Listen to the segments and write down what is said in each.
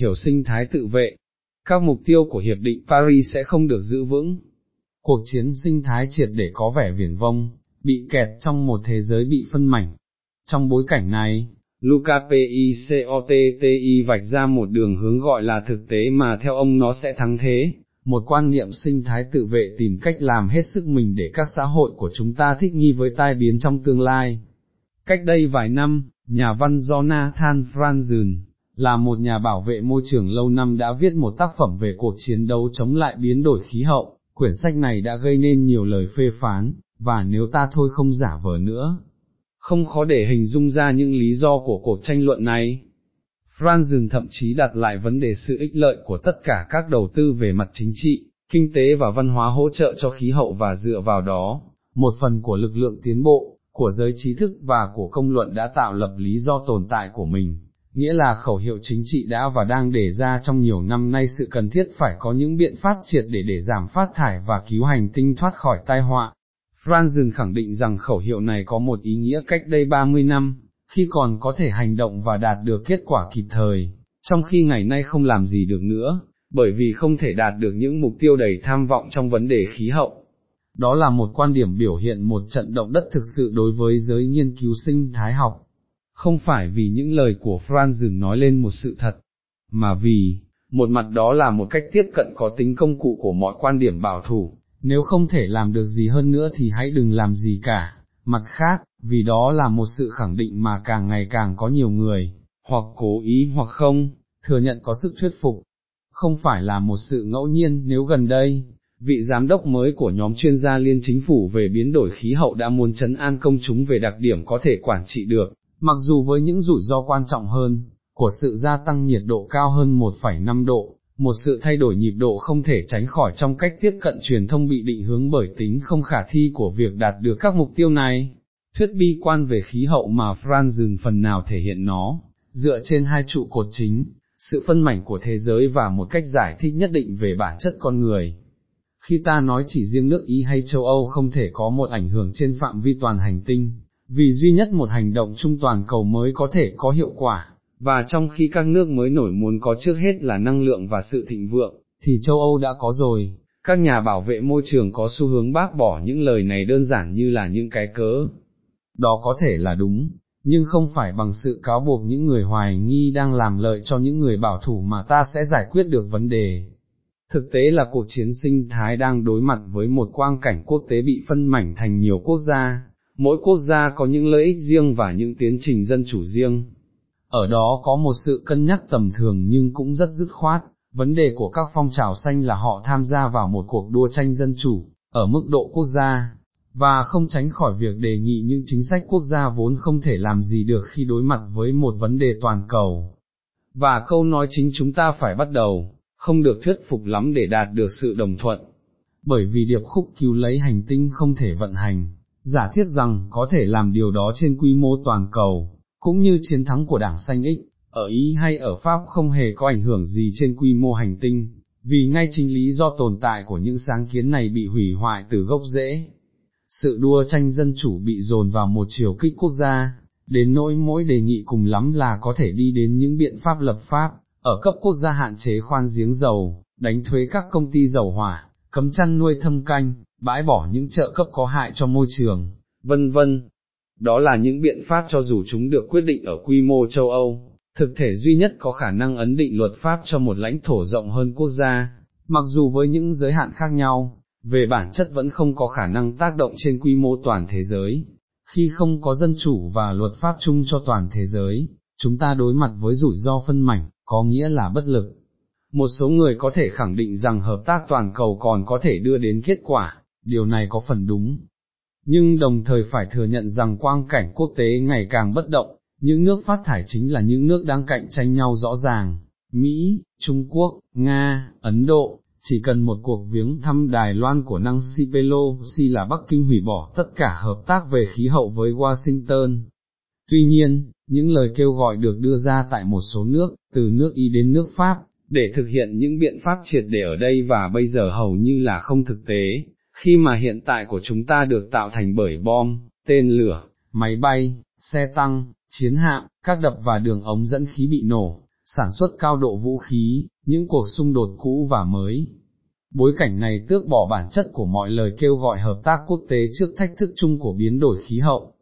hiểu sinh thái tự vệ. Các mục tiêu của Hiệp định Paris sẽ không được giữ vững. Cuộc chiến sinh thái triệt để có vẻ viển vông, bị kẹt trong một thế giới bị phân mảnh. Trong bối cảnh này, Luca PICOTTI vạch ra một đường hướng gọi là thực tế mà theo ông nó sẽ thắng thế, một quan niệm sinh thái tự vệ tìm cách làm hết sức mình để các xã hội của chúng ta thích nghi với tai biến trong tương lai. Cách đây vài năm, nhà văn Jonathan Franzen, là một nhà bảo vệ môi trường lâu năm đã viết một tác phẩm về cuộc chiến đấu chống lại biến đổi khí hậu, quyển sách này đã gây nên nhiều lời phê phán, và nếu ta thôi không giả vờ nữa, không khó để hình dung ra những lý do của cuộc tranh luận này. Franzen thậm chí đặt lại vấn đề sự ích lợi của tất cả các đầu tư về mặt chính trị, kinh tế và văn hóa hỗ trợ cho khí hậu và dựa vào đó, một phần của lực lượng tiến bộ, của giới trí thức và của công luận đã tạo lập lý do tồn tại của mình, nghĩa là khẩu hiệu chính trị đã và đang đề ra trong nhiều năm nay sự cần thiết phải có những biện pháp triệt để để giảm phát thải và cứu hành tinh thoát khỏi tai họa. Franzen khẳng định rằng khẩu hiệu này có một ý nghĩa cách đây 30 năm, khi còn có thể hành động và đạt được kết quả kịp thời, trong khi ngày nay không làm gì được nữa, bởi vì không thể đạt được những mục tiêu đầy tham vọng trong vấn đề khí hậu. Đó là một quan điểm biểu hiện một trận động đất thực sự đối với giới nghiên cứu sinh thái học, không phải vì những lời của Franz nói lên một sự thật, mà vì, một mặt đó là một cách tiếp cận có tính công cụ của mọi quan điểm bảo thủ, nếu không thể làm được gì hơn nữa thì hãy đừng làm gì cả, mặt khác, vì đó là một sự khẳng định mà càng ngày càng có nhiều người, hoặc cố ý hoặc không, thừa nhận có sức thuyết phục, không phải là một sự ngẫu nhiên nếu gần đây, vị giám đốc mới của nhóm chuyên gia liên chính phủ về biến đổi khí hậu đã muốn chấn an công chúng về đặc điểm có thể quản trị được, mặc dù với những rủi ro quan trọng hơn, của sự gia tăng nhiệt độ cao hơn 1,5 độ, một sự thay đổi nhịp độ không thể tránh khỏi trong cách tiếp cận truyền thông bị định hướng bởi tính không khả thi của việc đạt được các mục tiêu này. Thuyết bi quan về khí hậu mà Franz dừng phần nào thể hiện nó, dựa trên hai trụ cột chính, sự phân mảnh của thế giới và một cách giải thích nhất định về bản chất con người. Khi ta nói chỉ riêng nước Ý hay châu Âu không thể có một ảnh hưởng trên phạm vi toàn hành tinh, vì duy nhất một hành động chung toàn cầu mới có thể có hiệu quả, và trong khi các nước mới nổi muốn có trước hết là năng lượng và sự thịnh vượng, thì châu Âu đã có rồi, các nhà bảo vệ môi trường có xu hướng bác bỏ những lời này đơn giản như là những cái cớ. Đó có thể là đúng, nhưng không phải bằng sự cáo buộc những người hoài nghi đang làm lợi cho những người bảo thủ mà ta sẽ giải quyết được vấn đề. Thực tế là cuộc chiến sinh thái đang đối mặt với một quang cảnh quốc tế bị phân mảnh thành nhiều quốc gia, mỗi quốc gia có những lợi ích riêng và những tiến trình dân chủ riêng. Ở đó có một sự cân nhắc tầm thường nhưng cũng rất dứt khoát, vấn đề của các phong trào xanh là họ tham gia vào một cuộc đua tranh dân chủ, ở mức độ quốc gia, và không tránh khỏi việc đề nghị những chính sách quốc gia vốn không thể làm gì được khi đối mặt với một vấn đề toàn cầu. Và câu nói chính chúng ta phải bắt đầu, không được thuyết phục lắm để đạt được sự đồng thuận, bởi vì điệp khúc cứu lấy hành tinh không thể vận hành, giả thiết rằng có thể làm điều đó trên quy mô toàn cầu, cũng như chiến thắng của đảng xanh ích, ở Ý hay ở Pháp không hề có ảnh hưởng gì trên quy mô hành tinh, vì ngay chính lý do tồn tại của những sáng kiến này bị hủy hoại từ gốc rễ. Sự đua tranh dân chủ bị dồn vào một chiều kích quốc gia, đến nỗi mỗi đề nghị cùng lắm là có thể đi đến những biện pháp lập pháp, ở cấp quốc gia hạn chế khoan giếng dầu, đánh thuế các công ty dầu hỏa, cấm chăn nuôi thâm canh, bãi bỏ những trợ cấp có hại cho môi trường, vân vân. Đó là những biện pháp cho dù chúng được quyết định ở quy mô châu Âu, thực thể duy nhất có khả năng ấn định luật pháp cho một lãnh thổ rộng hơn quốc gia, mặc dù với những giới hạn khác nhau, về bản chất vẫn không có khả năng tác động trên quy mô toàn thế giới. Khi không có dân chủ và luật pháp chung cho toàn thế giới, chúng ta đối mặt với rủi ro phân mảnh, có nghĩa là bất lực. Một số người có thể khẳng định rằng hợp tác toàn cầu còn có thể đưa đến kết quả, điều này có phần đúng. Nhưng đồng thời phải thừa nhận rằng quang cảnh quốc tế ngày càng bất động, những nước phát thải chính là những nước đang cạnh tranh nhau rõ ràng, Mỹ, Trung Quốc, Nga, Ấn Độ, chỉ cần một cuộc viếng thăm Đài Loan của Nancy Pelosi là Bắc Kinh hủy bỏ tất cả hợp tác về khí hậu với Washington. Tuy nhiên, những lời kêu gọi được đưa ra tại một số nước, từ nước Y đến nước Pháp, để thực hiện những biện pháp triệt để ở đây và bây giờ hầu như là không thực tế, khi mà hiện tại của chúng ta được tạo thành bởi bom, tên lửa, máy bay, xe tăng, chiến hạm, các đập và đường ống dẫn khí bị nổ, sản xuất cao độ vũ khí, những cuộc xung đột cũ và mới. Bối cảnh này tước bỏ bản chất của mọi lời kêu gọi hợp tác quốc tế trước thách thức chung của biến đổi khí hậu.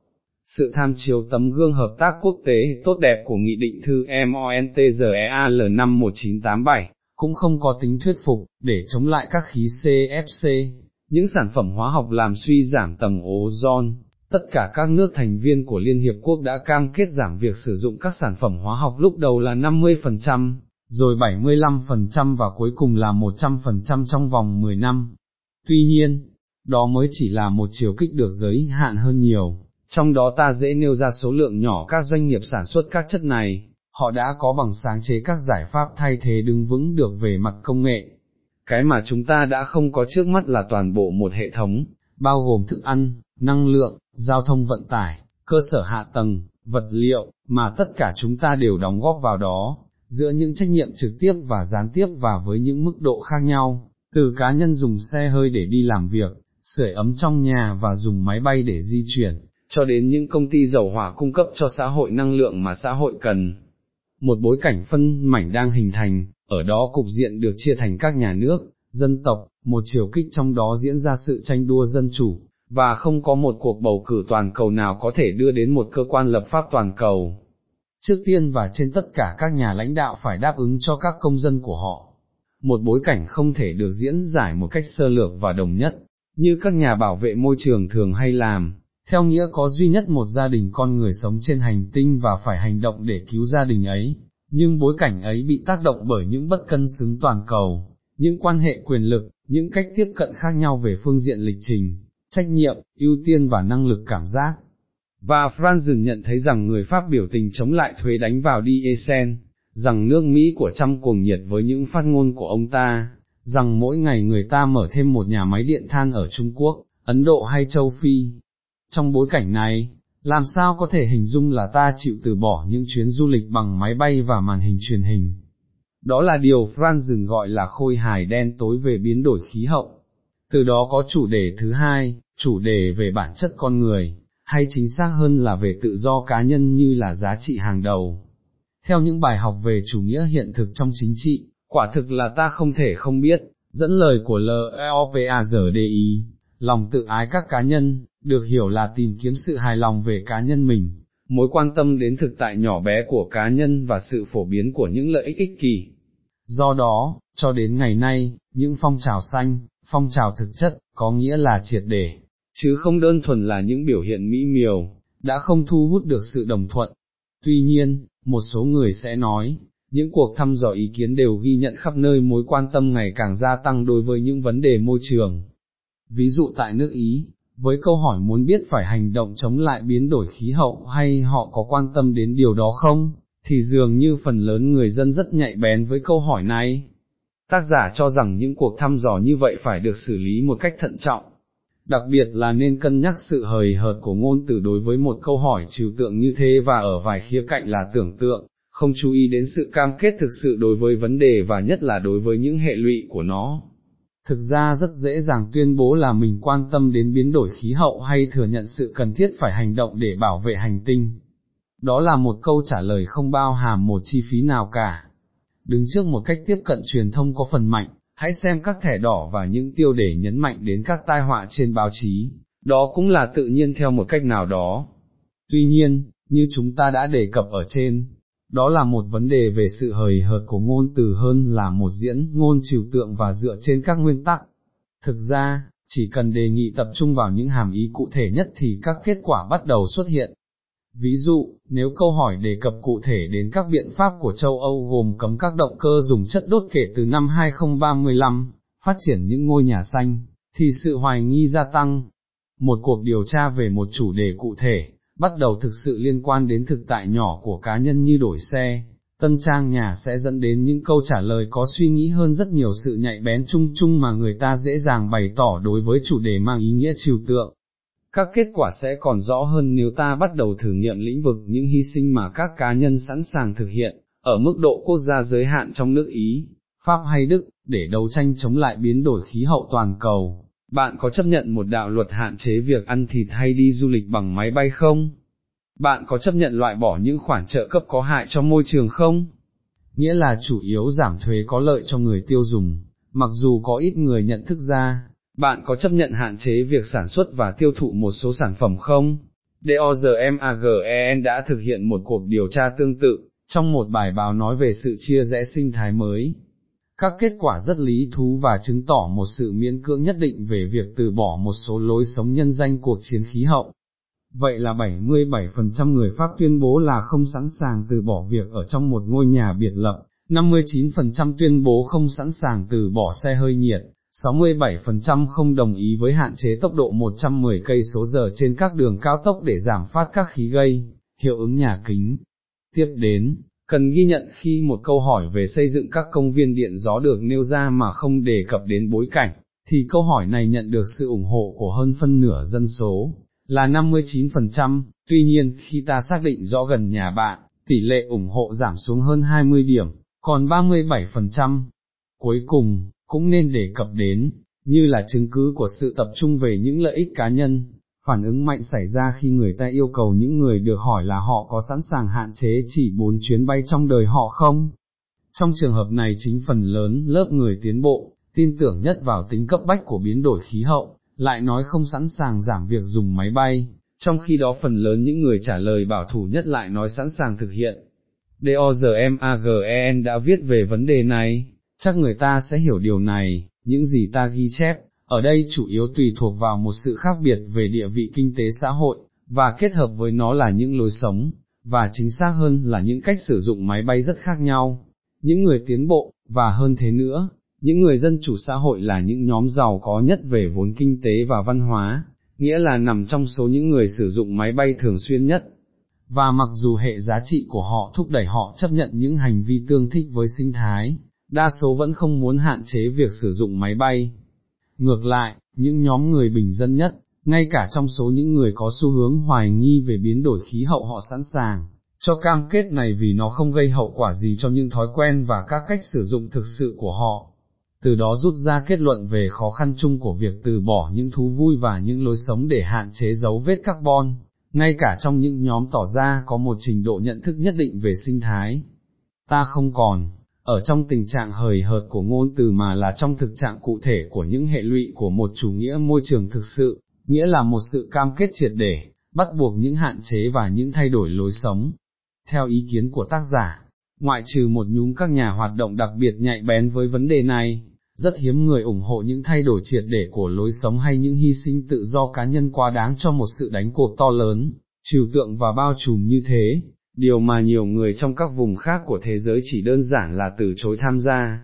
Sự tham chiếu tấm gương hợp tác quốc tế tốt đẹp của Nghị định thư MONTGEAL năm 1987 cũng không có tính thuyết phục, để chống lại các khí CFC, những sản phẩm hóa học làm suy giảm tầng ozone. Tất cả các nước thành viên của Liên Hiệp Quốc đã cam kết giảm việc sử dụng các sản phẩm hóa học lúc đầu là 50%, rồi 75% và cuối cùng là 100% trong vòng 10 năm. Tuy nhiên, đó mới chỉ là một chiều kích được giới hạn hơn nhiều, trong đó ta dễ nêu ra số lượng nhỏ các doanh nghiệp sản xuất các chất này, họ đã có bằng sáng chế các giải pháp thay thế đứng vững được về mặt công nghệ. Cái mà chúng ta đã không có trước mắt là toàn bộ một hệ thống, bao gồm thức ăn, năng lượng, giao thông vận tải, cơ sở hạ tầng, vật liệu, mà tất cả chúng ta đều đóng góp vào đó, giữa những trách nhiệm trực tiếp và gián tiếp và với những mức độ khác nhau, từ cá nhân dùng xe hơi để đi làm việc, sưởi ấm trong nhà và dùng máy bay để di chuyển, cho đến những công ty dầu hỏa cung cấp cho xã hội năng lượng mà xã hội cần. Một bối cảnh phân mảnh đang hình thành, ở đó cục diện được chia thành các nhà nước, dân tộc, một chiều kích trong đó diễn ra sự tranh đua dân chủ, và không có một cuộc bầu cử toàn cầu nào có thể đưa đến một cơ quan lập pháp toàn cầu. Trước tiên và trên tất cả các nhà lãnh đạo phải đáp ứng cho các công dân của họ. Một bối cảnh không thể được diễn giải một cách sơ lược và đồng nhất, như các nhà bảo vệ môi trường thường hay làm, theo nghĩa có duy nhất một gia đình con người sống trên hành tinh và phải hành động để cứu gia đình ấy, nhưng bối cảnh ấy bị tác động bởi những bất cân xứng toàn cầu, những quan hệ quyền lực, những cách tiếp cận khác nhau về phương diện lịch trình, trách nhiệm, ưu tiên và năng lực cảm giác. Và Franz nhận thấy rằng người Pháp biểu tình chống lại thuế đánh vào diesel, rằng nước Mỹ của trăm cuồng nhiệt với những phát ngôn của ông ta, rằng mỗi ngày người ta mở thêm một nhà máy điện than ở Trung Quốc, Ấn Độ hay châu Phi, trong bối cảnh này, làm sao có thể hình dung là ta chịu từ bỏ những chuyến du lịch bằng máy bay và màn hình truyền hình. Đó là điều Franz gọi là khôi hài đen tối về biến đổi khí hậu. Từ đó có chủ đề thứ hai, chủ đề về bản chất con người, hay chính xác hơn là về tự do cá nhân như là giá trị hàng đầu. Theo những bài học về chủ nghĩa hiện thực trong chính trị, quả thực là ta không thể không biết, dẫn lời của LEOPAZDI, lòng tự ái các cá nhân, được hiểu là tìm kiếm sự hài lòng về cá nhân mình, mối quan tâm đến thực tại nhỏ bé của cá nhân và sự phổ biến của những lợi ích ích kỷ. Do đó, cho đến ngày nay, những phong trào xanh, phong trào thực chất, có nghĩa là triệt để, chứ không đơn thuần là những biểu hiện mỹ miều, đã không thu hút được sự đồng thuận. Tuy nhiên, một số người sẽ nói, những cuộc thăm dò ý kiến đều ghi nhận khắp nơi mối quan tâm ngày càng gia tăng đối với những vấn đề môi trường. Ví dụ tại nước Ý, với câu hỏi muốn biết phải hành động chống lại biến đổi khí hậu hay họ có quan tâm đến điều đó không, thì dường như phần lớn người dân rất nhạy bén với câu hỏi này. Tác giả cho rằng những cuộc thăm dò như vậy phải được xử lý một cách thận trọng, đặc biệt là nên cân nhắc sự hời hợt của ngôn từ đối với một câu hỏi trừu tượng như thế và ở vài khía cạnh là tưởng tượng, không chú ý đến sự cam kết thực sự đối với vấn đề và nhất là đối với những hệ lụy của nó thực ra rất dễ dàng tuyên bố là mình quan tâm đến biến đổi khí hậu hay thừa nhận sự cần thiết phải hành động để bảo vệ hành tinh. Đó là một câu trả lời không bao hàm một chi phí nào cả. Đứng trước một cách tiếp cận truyền thông có phần mạnh, hãy xem các thẻ đỏ và những tiêu đề nhấn mạnh đến các tai họa trên báo chí, đó cũng là tự nhiên theo một cách nào đó. Tuy nhiên, như chúng ta đã đề cập ở trên, đó là một vấn đề về sự hời hợt của ngôn từ hơn là một diễn ngôn trừu tượng và dựa trên các nguyên tắc. Thực ra, chỉ cần đề nghị tập trung vào những hàm ý cụ thể nhất thì các kết quả bắt đầu xuất hiện. Ví dụ, nếu câu hỏi đề cập cụ thể đến các biện pháp của châu Âu gồm cấm các động cơ dùng chất đốt kể từ năm 2035, phát triển những ngôi nhà xanh, thì sự hoài nghi gia tăng. Một cuộc điều tra về một chủ đề cụ thể, bắt đầu thực sự liên quan đến thực tại nhỏ của cá nhân như đổi xe, tân trang nhà sẽ dẫn đến những câu trả lời có suy nghĩ hơn rất nhiều sự nhạy bén chung chung mà người ta dễ dàng bày tỏ đối với chủ đề mang ý nghĩa trừu tượng. Các kết quả sẽ còn rõ hơn nếu ta bắt đầu thử nghiệm lĩnh vực những hy sinh mà các cá nhân sẵn sàng thực hiện, ở mức độ quốc gia giới hạn trong nước Ý, Pháp hay Đức, để đấu tranh chống lại biến đổi khí hậu toàn cầu. Bạn có chấp nhận một đạo luật hạn chế việc ăn thịt hay đi du lịch bằng máy bay không? Bạn có chấp nhận loại bỏ những khoản trợ cấp có hại cho môi trường không? nghĩa là chủ yếu giảm thuế có lợi cho người tiêu dùng, mặc dù có ít người nhận thức ra, bạn có chấp nhận hạn chế việc sản xuất và tiêu thụ một số sản phẩm không? DORMAGEN đã thực hiện một cuộc điều tra tương tự, trong một bài báo nói về sự chia rẽ sinh thái mới. Các kết quả rất lý thú và chứng tỏ một sự miễn cưỡng nhất định về việc từ bỏ một số lối sống nhân danh cuộc chiến khí hậu. Vậy là 77% người Pháp tuyên bố là không sẵn sàng từ bỏ việc ở trong một ngôi nhà biệt lập, 59% tuyên bố không sẵn sàng từ bỏ xe hơi nhiệt, 67% không đồng ý với hạn chế tốc độ 110 cây số giờ trên các đường cao tốc để giảm phát các khí gây, hiệu ứng nhà kính. Tiếp đến, cần ghi nhận khi một câu hỏi về xây dựng các công viên điện gió được nêu ra mà không đề cập đến bối cảnh, thì câu hỏi này nhận được sự ủng hộ của hơn phân nửa dân số, là 59%, tuy nhiên khi ta xác định rõ gần nhà bạn, tỷ lệ ủng hộ giảm xuống hơn 20 điểm, còn 37%. Cuối cùng, cũng nên đề cập đến, như là chứng cứ của sự tập trung về những lợi ích cá nhân, phản ứng mạnh xảy ra khi người ta yêu cầu những người được hỏi là họ có sẵn sàng hạn chế chỉ 4 chuyến bay trong đời họ không. Trong trường hợp này chính phần lớn lớp người tiến bộ, tin tưởng nhất vào tính cấp bách của biến đổi khí hậu, lại nói không sẵn sàng giảm việc dùng máy bay, trong khi đó phần lớn những người trả lời bảo thủ nhất lại nói sẵn sàng thực hiện. DORMAGEN đã viết về vấn đề này, chắc người ta sẽ hiểu điều này, những gì ta ghi chép, ở đây chủ yếu tùy thuộc vào một sự khác biệt về địa vị kinh tế xã hội, và kết hợp với nó là những lối sống, và chính xác hơn là những cách sử dụng máy bay rất khác nhau. Những người tiến bộ, và hơn thế nữa, những người dân chủ xã hội là những nhóm giàu có nhất về vốn kinh tế và văn hóa, nghĩa là nằm trong số những người sử dụng máy bay thường xuyên nhất. Và mặc dù hệ giá trị của họ thúc đẩy họ chấp nhận những hành vi tương thích với sinh thái, đa số vẫn không muốn hạn chế việc sử dụng máy bay. Ngược lại, những nhóm người bình dân nhất, ngay cả trong số những người có xu hướng hoài nghi về biến đổi khí hậu họ sẵn sàng, cho cam kết này vì nó không gây hậu quả gì cho những thói quen và các cách sử dụng thực sự của họ. Từ đó rút ra kết luận về khó khăn chung của việc từ bỏ những thú vui và những lối sống để hạn chế dấu vết carbon, ngay cả trong những nhóm tỏ ra có một trình độ nhận thức nhất định về sinh thái. Ta không còn, ở trong tình trạng hời hợt của ngôn từ mà là trong thực trạng cụ thể của những hệ lụy của một chủ nghĩa môi trường thực sự, nghĩa là một sự cam kết triệt để, bắt buộc những hạn chế và những thay đổi lối sống. Theo ý kiến của tác giả, ngoại trừ một nhúm các nhà hoạt động đặc biệt nhạy bén với vấn đề này, rất hiếm người ủng hộ những thay đổi triệt để của lối sống hay những hy sinh tự do cá nhân quá đáng cho một sự đánh cuộc to lớn, trừu tượng và bao trùm như thế, điều mà nhiều người trong các vùng khác của thế giới chỉ đơn giản là từ chối tham gia.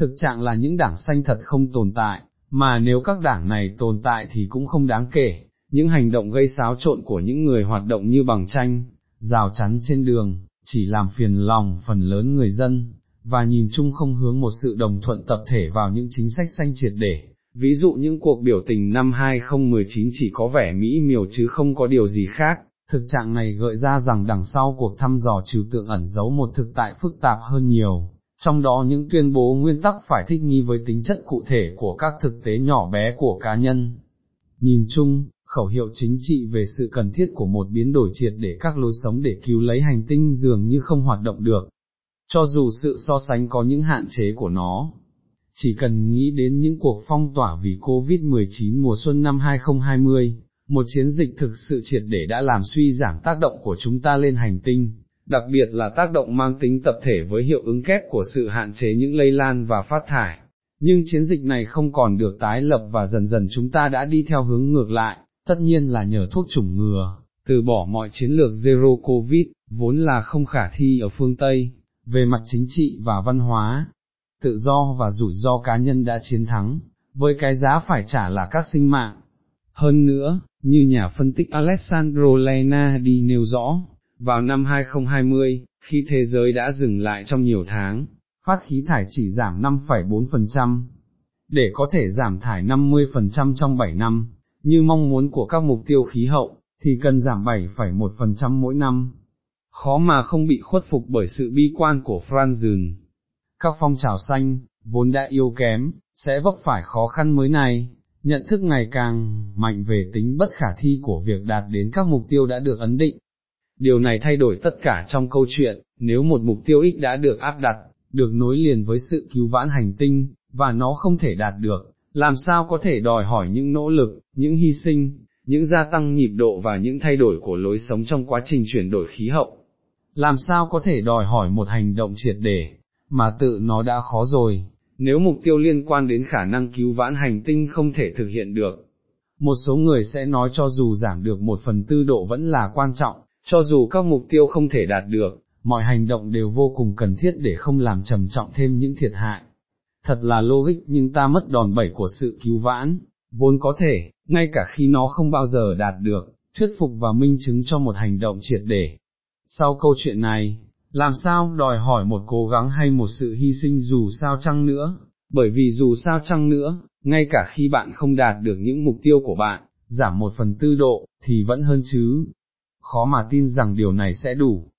Thực trạng là những đảng xanh thật không tồn tại, mà nếu các đảng này tồn tại thì cũng không đáng kể, những hành động gây xáo trộn của những người hoạt động như bằng tranh, rào chắn trên đường, chỉ làm phiền lòng phần lớn người dân, và nhìn chung không hướng một sự đồng thuận tập thể vào những chính sách xanh triệt để. Ví dụ những cuộc biểu tình năm 2019 chỉ có vẻ mỹ miều chứ không có điều gì khác, Thực trạng này gợi ra rằng đằng sau cuộc thăm dò trừu tượng ẩn giấu một thực tại phức tạp hơn nhiều, trong đó những tuyên bố nguyên tắc phải thích nghi với tính chất cụ thể của các thực tế nhỏ bé của cá nhân. Nhìn chung, khẩu hiệu chính trị về sự cần thiết của một biến đổi triệt để các lối sống để cứu lấy hành tinh dường như không hoạt động được. Cho dù sự so sánh có những hạn chế của nó, chỉ cần nghĩ đến những cuộc phong tỏa vì COVID-19 mùa xuân năm 2020, một chiến dịch thực sự triệt để đã làm suy giảm tác động của chúng ta lên hành tinh, đặc biệt là tác động mang tính tập thể với hiệu ứng kép của sự hạn chế những lây lan và phát thải. Nhưng chiến dịch này không còn được tái lập và dần dần chúng ta đã đi theo hướng ngược lại, tất nhiên là nhờ thuốc chủng ngừa, từ bỏ mọi chiến lược Zero Covid, vốn là không khả thi ở phương Tây, về mặt chính trị và văn hóa. Tự do và rủi ro cá nhân đã chiến thắng, với cái giá phải trả là các sinh mạng. Hơn nữa, như nhà phân tích Alessandro Lena đi nêu rõ, vào năm 2020, khi thế giới đã dừng lại trong nhiều tháng, phát khí thải chỉ giảm 5,4%, để có thể giảm thải 50% trong 7 năm, như mong muốn của các mục tiêu khí hậu, thì cần giảm 7,1% mỗi năm. Khó mà không bị khuất phục bởi sự bi quan của Franzen. Các phong trào xanh, vốn đã yếu kém, sẽ vấp phải khó khăn mới này, nhận thức ngày càng mạnh về tính bất khả thi của việc đạt đến các mục tiêu đã được ấn định. Điều này thay đổi tất cả trong câu chuyện, nếu một mục tiêu ích đã được áp đặt, được nối liền với sự cứu vãn hành tinh, và nó không thể đạt được, làm sao có thể đòi hỏi những nỗ lực, những hy sinh, những gia tăng nhịp độ và những thay đổi của lối sống trong quá trình chuyển đổi khí hậu. Làm sao có thể đòi hỏi một hành động triệt để, mà tự nó đã khó rồi, nếu mục tiêu liên quan đến khả năng cứu vãn hành tinh không thể thực hiện được. Một số người sẽ nói cho dù giảm được một phần tư độ vẫn là quan trọng, cho dù các mục tiêu không thể đạt được, mọi hành động đều vô cùng cần thiết để không làm trầm trọng thêm những thiệt hại. Thật là logic nhưng ta mất đòn bẩy của sự cứu vãn, vốn có thể, ngay cả khi nó không bao giờ đạt được, thuyết phục và minh chứng cho một hành động triệt để. Sau câu chuyện này, làm sao đòi hỏi một cố gắng hay một sự hy sinh dù sao chăng nữa, bởi vì dù sao chăng nữa, ngay cả khi bạn không đạt được những mục tiêu của bạn, giảm một phần tư độ, thì vẫn hơn chứ. Khó mà tin rằng điều này sẽ đủ.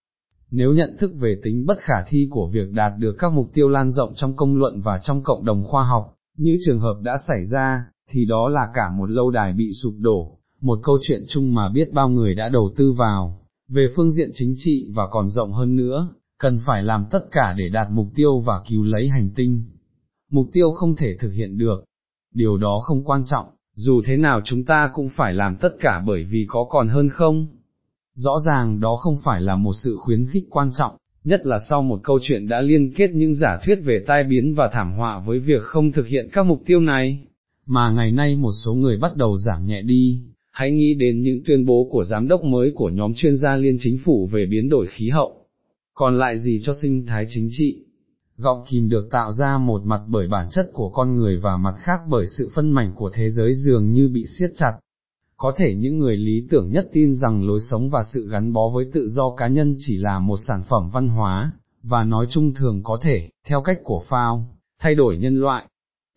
Nếu nhận thức về tính bất khả thi của việc đạt được các mục tiêu lan rộng trong công luận và trong cộng đồng khoa học, như trường hợp đã xảy ra, thì đó là cả một lâu đài bị sụp đổ, một câu chuyện chung mà biết bao người đã đầu tư vào, về phương diện chính trị và còn rộng hơn nữa, cần phải làm tất cả để đạt mục tiêu và cứu lấy hành tinh. Mục tiêu không thể thực hiện được, điều đó không quan trọng, dù thế nào chúng ta cũng phải làm tất cả bởi vì có còn hơn không. Rõ ràng đó không phải là một sự khuyến khích quan trọng, nhất là sau một câu chuyện đã liên kết những giả thuyết về tai biến và thảm họa với việc không thực hiện các mục tiêu này, mà ngày nay một số người bắt đầu giảm nhẹ đi, hãy nghĩ đến những tuyên bố của giám đốc mới của nhóm chuyên gia liên chính phủ về biến đổi khí hậu, còn lại gì cho sinh thái chính trị. Gọng kìm được tạo ra một mặt bởi bản chất của con người và mặt khác bởi sự phân mảnh của thế giới dường như bị siết chặt. Có thể những người lý tưởng nhất tin rằng lối sống và sự gắn bó với tự do cá nhân chỉ là một sản phẩm văn hóa, và nói chung thường có thể, theo cách của Phao, thay đổi nhân loại.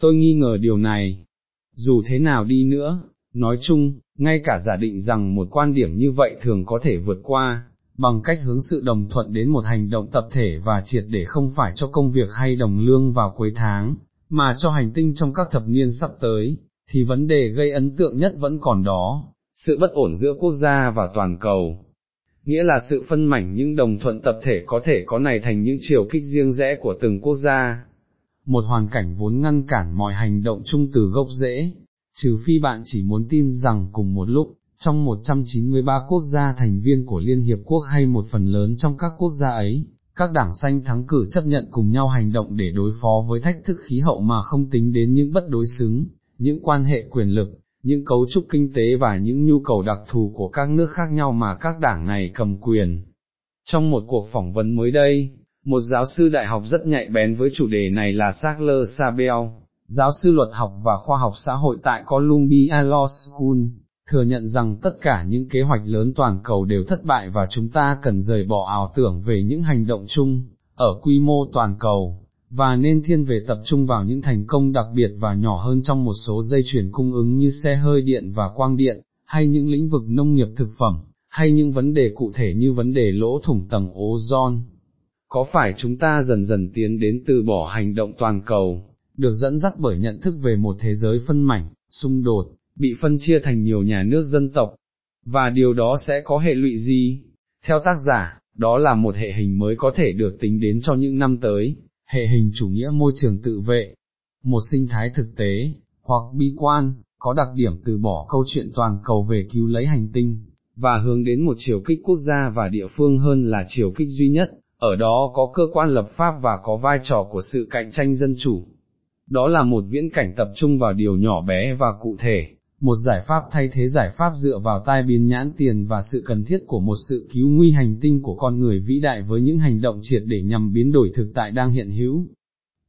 Tôi nghi ngờ điều này. Dù thế nào đi nữa, nói chung, ngay cả giả định rằng một quan điểm như vậy thường có thể vượt qua, bằng cách hướng sự đồng thuận đến một hành động tập thể và triệt để không phải cho công việc hay đồng lương vào cuối tháng, mà cho hành tinh trong các thập niên sắp tới, thì vấn đề gây ấn tượng nhất vẫn còn đó, sự bất ổn giữa quốc gia và toàn cầu. Nghĩa là sự phân mảnh những đồng thuận tập thể có thể có này thành những chiều kích riêng rẽ của từng quốc gia. Một hoàn cảnh vốn ngăn cản mọi hành động chung từ gốc rễ, trừ phi bạn chỉ muốn tin rằng cùng một lúc, trong 193 quốc gia thành viên của Liên Hiệp Quốc hay một phần lớn trong các quốc gia ấy, các đảng xanh thắng cử chấp nhận cùng nhau hành động để đối phó với thách thức khí hậu mà không tính đến những bất đối xứng, những quan hệ quyền lực, những cấu trúc kinh tế và những nhu cầu đặc thù của các nước khác nhau mà các đảng này cầm quyền. Trong một cuộc phỏng vấn mới đây, một giáo sư đại học rất nhạy bén với chủ đề này là Sackler Sabel, giáo sư luật học và khoa học xã hội tại Columbia Law School, thừa nhận rằng tất cả những kế hoạch lớn toàn cầu đều thất bại và chúng ta cần rời bỏ ảo tưởng về những hành động chung, ở quy mô toàn cầu, và nên thiên về tập trung vào những thành công đặc biệt và nhỏ hơn trong một số dây chuyển cung ứng như xe hơi điện và quang điện, hay những lĩnh vực nông nghiệp thực phẩm, hay những vấn đề cụ thể như vấn đề lỗ thủng tầng ozone. Có phải chúng ta dần dần tiến đến từ bỏ hành động toàn cầu, được dẫn dắt bởi nhận thức về một thế giới phân mảnh, xung đột, bị phân chia thành nhiều nhà nước dân tộc, và điều đó sẽ có hệ lụy gì? Theo tác giả, đó là một hệ hình mới có thể được tính đến cho những năm tới, hệ hình chủ nghĩa môi trường tự vệ, một sinh thái thực tế, hoặc bi quan, có đặc điểm từ bỏ câu chuyện toàn cầu về cứu lấy hành tinh, và hướng đến một chiều kích quốc gia và địa phương hơn là chiều kích duy nhất, ở đó có cơ quan lập pháp và có vai trò của sự cạnh tranh dân chủ. Đó là một viễn cảnh tập trung vào điều nhỏ bé và cụ thể, một giải pháp thay thế giải pháp dựa vào tai biến nhãn tiền và sự cần thiết của một sự cứu nguy hành tinh của con người vĩ đại với những hành động triệt để nhằm biến đổi thực tại đang hiện hữu.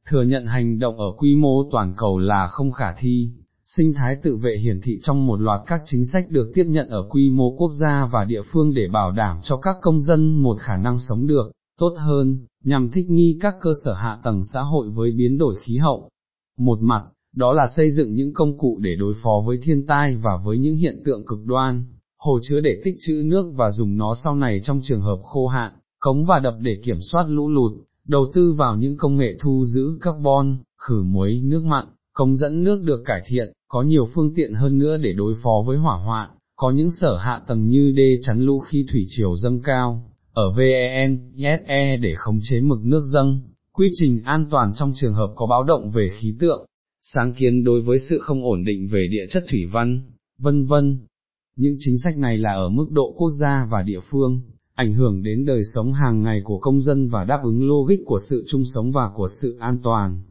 Thừa nhận hành động ở quy mô toàn cầu là không khả thi, sinh thái tự vệ hiển thị trong một loạt các chính sách được tiếp nhận ở quy mô quốc gia và địa phương để bảo đảm cho các công dân một khả năng sống được, tốt hơn, nhằm thích nghi các cơ sở hạ tầng xã hội với biến đổi khí hậu. Một mặt, đó là xây dựng những công cụ để đối phó với thiên tai và với những hiện tượng cực đoan, hồ chứa để tích trữ nước và dùng nó sau này trong trường hợp khô hạn, cống và đập để kiểm soát lũ lụt, đầu tư vào những công nghệ thu giữ carbon, khử muối, nước mặn, cống dẫn nước được cải thiện, có nhiều phương tiện hơn nữa để đối phó với hỏa hoạn, có những sở hạ tầng như đê chắn lũ khi thủy triều dâng cao, ở VEN, SE để khống chế mực nước dâng, quy trình an toàn trong trường hợp có báo động về khí tượng, sáng kiến đối với sự không ổn định về địa chất thủy văn, vân vân. Những chính sách này là ở mức độ quốc gia và địa phương, ảnh hưởng đến đời sống hàng ngày của công dân và đáp ứng logic của sự chung sống và của sự an toàn.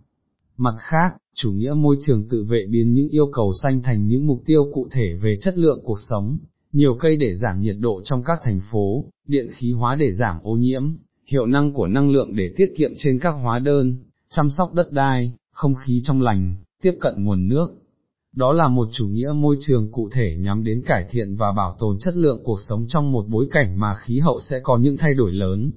Mặt khác, chủ nghĩa môi trường tự vệ biến những yêu cầu xanh thành những mục tiêu cụ thể về chất lượng cuộc sống, nhiều cây để giảm nhiệt độ trong các thành phố, điện khí hóa để giảm ô nhiễm, hiệu năng của năng lượng để tiết kiệm trên các hóa đơn, chăm sóc đất đai, không khí trong lành, tiếp cận nguồn nước. Đó là một chủ nghĩa môi trường cụ thể nhắm đến cải thiện và bảo tồn chất lượng cuộc sống trong một bối cảnh mà khí hậu sẽ có những thay đổi lớn.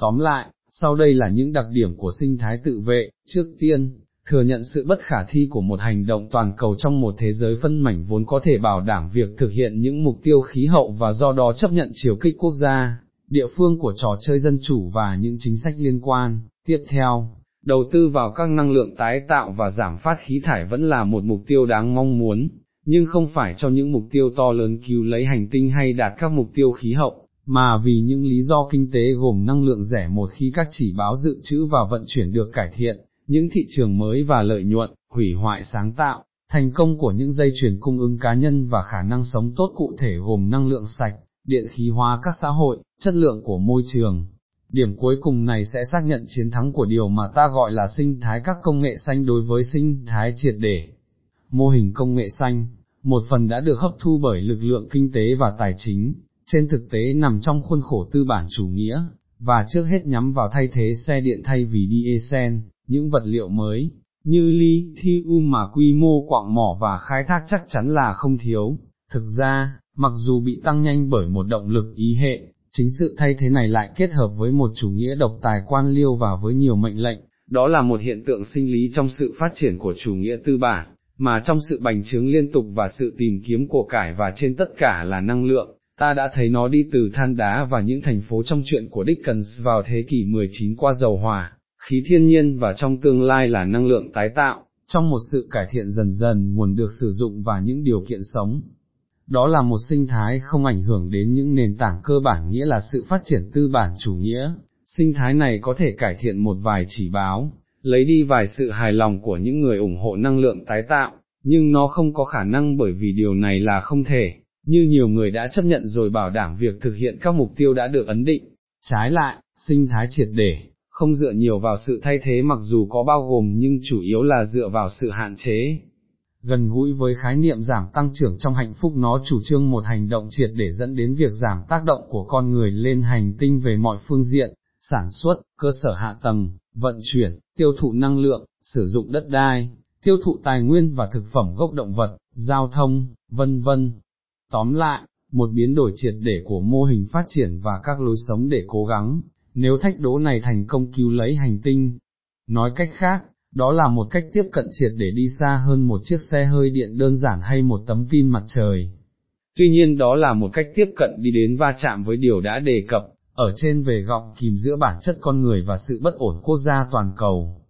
Tóm lại, sau đây là những đặc điểm của sinh thái tự vệ, trước tiên, thừa nhận sự bất khả thi của một hành động toàn cầu trong một thế giới phân mảnh vốn có thể bảo đảm việc thực hiện những mục tiêu khí hậu và do đó chấp nhận chiều kích quốc gia, địa phương của trò chơi dân chủ và những chính sách liên quan. Tiếp theo, đầu tư vào các năng lượng tái tạo và giảm phát khí thải vẫn là một mục tiêu đáng mong muốn, nhưng không phải cho những mục tiêu to lớn cứu lấy hành tinh hay đạt các mục tiêu khí hậu, mà vì những lý do kinh tế gồm năng lượng rẻ một khi các chỉ báo dự trữ và vận chuyển được cải thiện, những thị trường mới và lợi nhuận, hủy hoại sáng tạo, thành công của những dây chuyển cung ứng cá nhân và khả năng sống tốt cụ thể gồm năng lượng sạch, điện khí hóa các xã hội, chất lượng của môi trường. Điểm cuối cùng này sẽ xác nhận chiến thắng của điều mà ta gọi là sinh thái các công nghệ xanh đối với sinh thái triệt để. Mô hình công nghệ xanh, một phần đã được hấp thu bởi lực lượng kinh tế và tài chính, trên thực tế nằm trong khuôn khổ tư bản chủ nghĩa, và trước hết nhắm vào thay thế xe điện thay vì diesel, những vật liệu mới, như lithium mà quy mô quạng mỏ và khai thác chắc chắn là không thiếu. Thực ra, mặc dù bị tăng nhanh bởi một động lực ý hệ, chính sự thay thế này lại kết hợp với một chủ nghĩa độc tài quan liêu và với nhiều mệnh lệnh, đó là một hiện tượng sinh lý trong sự phát triển của chủ nghĩa tư bản, mà trong sự bành trướng liên tục và sự tìm kiếm của cải và trên tất cả là năng lượng, ta đã thấy nó đi từ than đá và những thành phố trong chuyện của Dickens vào thế kỷ 19 qua dầu hỏa, khí thiên nhiên và trong tương lai là năng lượng tái tạo, trong một sự cải thiện dần dần nguồn được sử dụng và những điều kiện sống. Đó là một sinh thái không ảnh hưởng đến những nền tảng cơ bản nghĩa là sự phát triển tư bản chủ nghĩa, sinh thái này có thể cải thiện một vài chỉ báo, lấy đi vài sự hài lòng của những người ủng hộ năng lượng tái tạo, nhưng nó không có khả năng bởi vì điều này là không thể, như nhiều người đã chấp nhận rồi bảo đảm việc thực hiện các mục tiêu đã được ấn định. Trái lại, sinh thái triệt để, không dựa nhiều vào sự thay thế mặc dù có bao gồm nhưng chủ yếu là dựa vào sự hạn chế. Gần gũi với khái niệm giảm tăng trưởng trong hạnh phúc nó chủ trương một hành động triệt để dẫn đến việc giảm tác động của con người lên hành tinh về mọi phương diện, sản xuất, cơ sở hạ tầng, vận chuyển, tiêu thụ năng lượng, sử dụng đất đai, tiêu thụ tài nguyên và thực phẩm gốc động vật, giao thông, vân vân. Tóm lại, một biến đổi triệt để của mô hình phát triển và các lối sống để cố gắng, nếu thách đố này thành công cứu lấy hành tinh. Nói cách khác, đó là một cách tiếp cận triệt để đi xa hơn một chiếc xe hơi điện đơn giản hay một tấm pin mặt trời. Tuy nhiên đó là một cách tiếp cận đi đến va chạm với điều đã đề cập, ở trên về gọng kìm giữa bản chất con người và sự bất ổn quốc gia toàn cầu.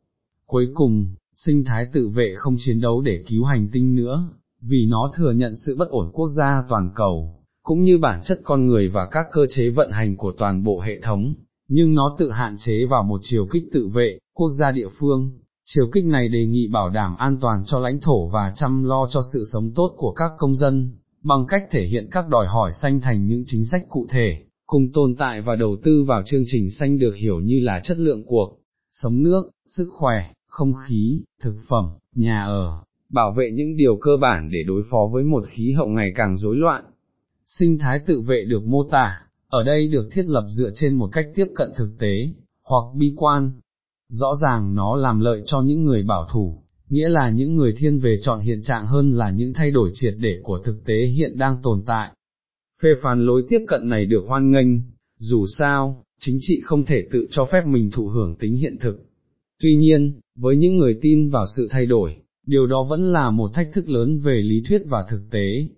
Cuối cùng, sinh thái tự vệ không chiến đấu để cứu hành tinh nữa, vì nó thừa nhận sự bất ổn quốc gia toàn cầu, cũng như bản chất con người và các cơ chế vận hành của toàn bộ hệ thống, nhưng nó tự hạn chế vào một chiều kích tự vệ, quốc gia địa phương. Chiều kích này đề nghị bảo đảm an toàn cho lãnh thổ và chăm lo cho sự sống tốt của các công dân, bằng cách thể hiện các đòi hỏi xanh thành những chính sách cụ thể, cùng tồn tại và đầu tư vào chương trình xanh được hiểu như là chất lượng cuộc, sống nước, sức khỏe, không khí, thực phẩm, nhà ở, bảo vệ những điều cơ bản để đối phó với một khí hậu ngày càng rối loạn. Sinh thái tự vệ được mô tả, ở đây được thiết lập dựa trên một cách tiếp cận thực tế, hoặc bi quan. Rõ ràng nó làm lợi cho những người bảo thủ, nghĩa là những người thiên về chọn hiện trạng hơn là những thay đổi triệt để của thực tế hiện đang tồn tại. Phê phán lối tiếp cận này được hoan nghênh, dù sao, chính trị không thể tự cho phép mình thụ hưởng tính hiện thực. Tuy nhiên, với những người tin vào sự thay đổi, điều đó vẫn là một thách thức lớn về lý thuyết và thực tế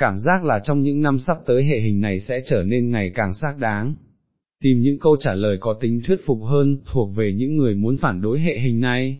cảm giác là trong những năm sắp tới hệ hình này sẽ trở nên ngày càng xác đáng. Tìm những câu trả lời có tính thuyết phục hơn thuộc về những người muốn phản đối hệ hình này,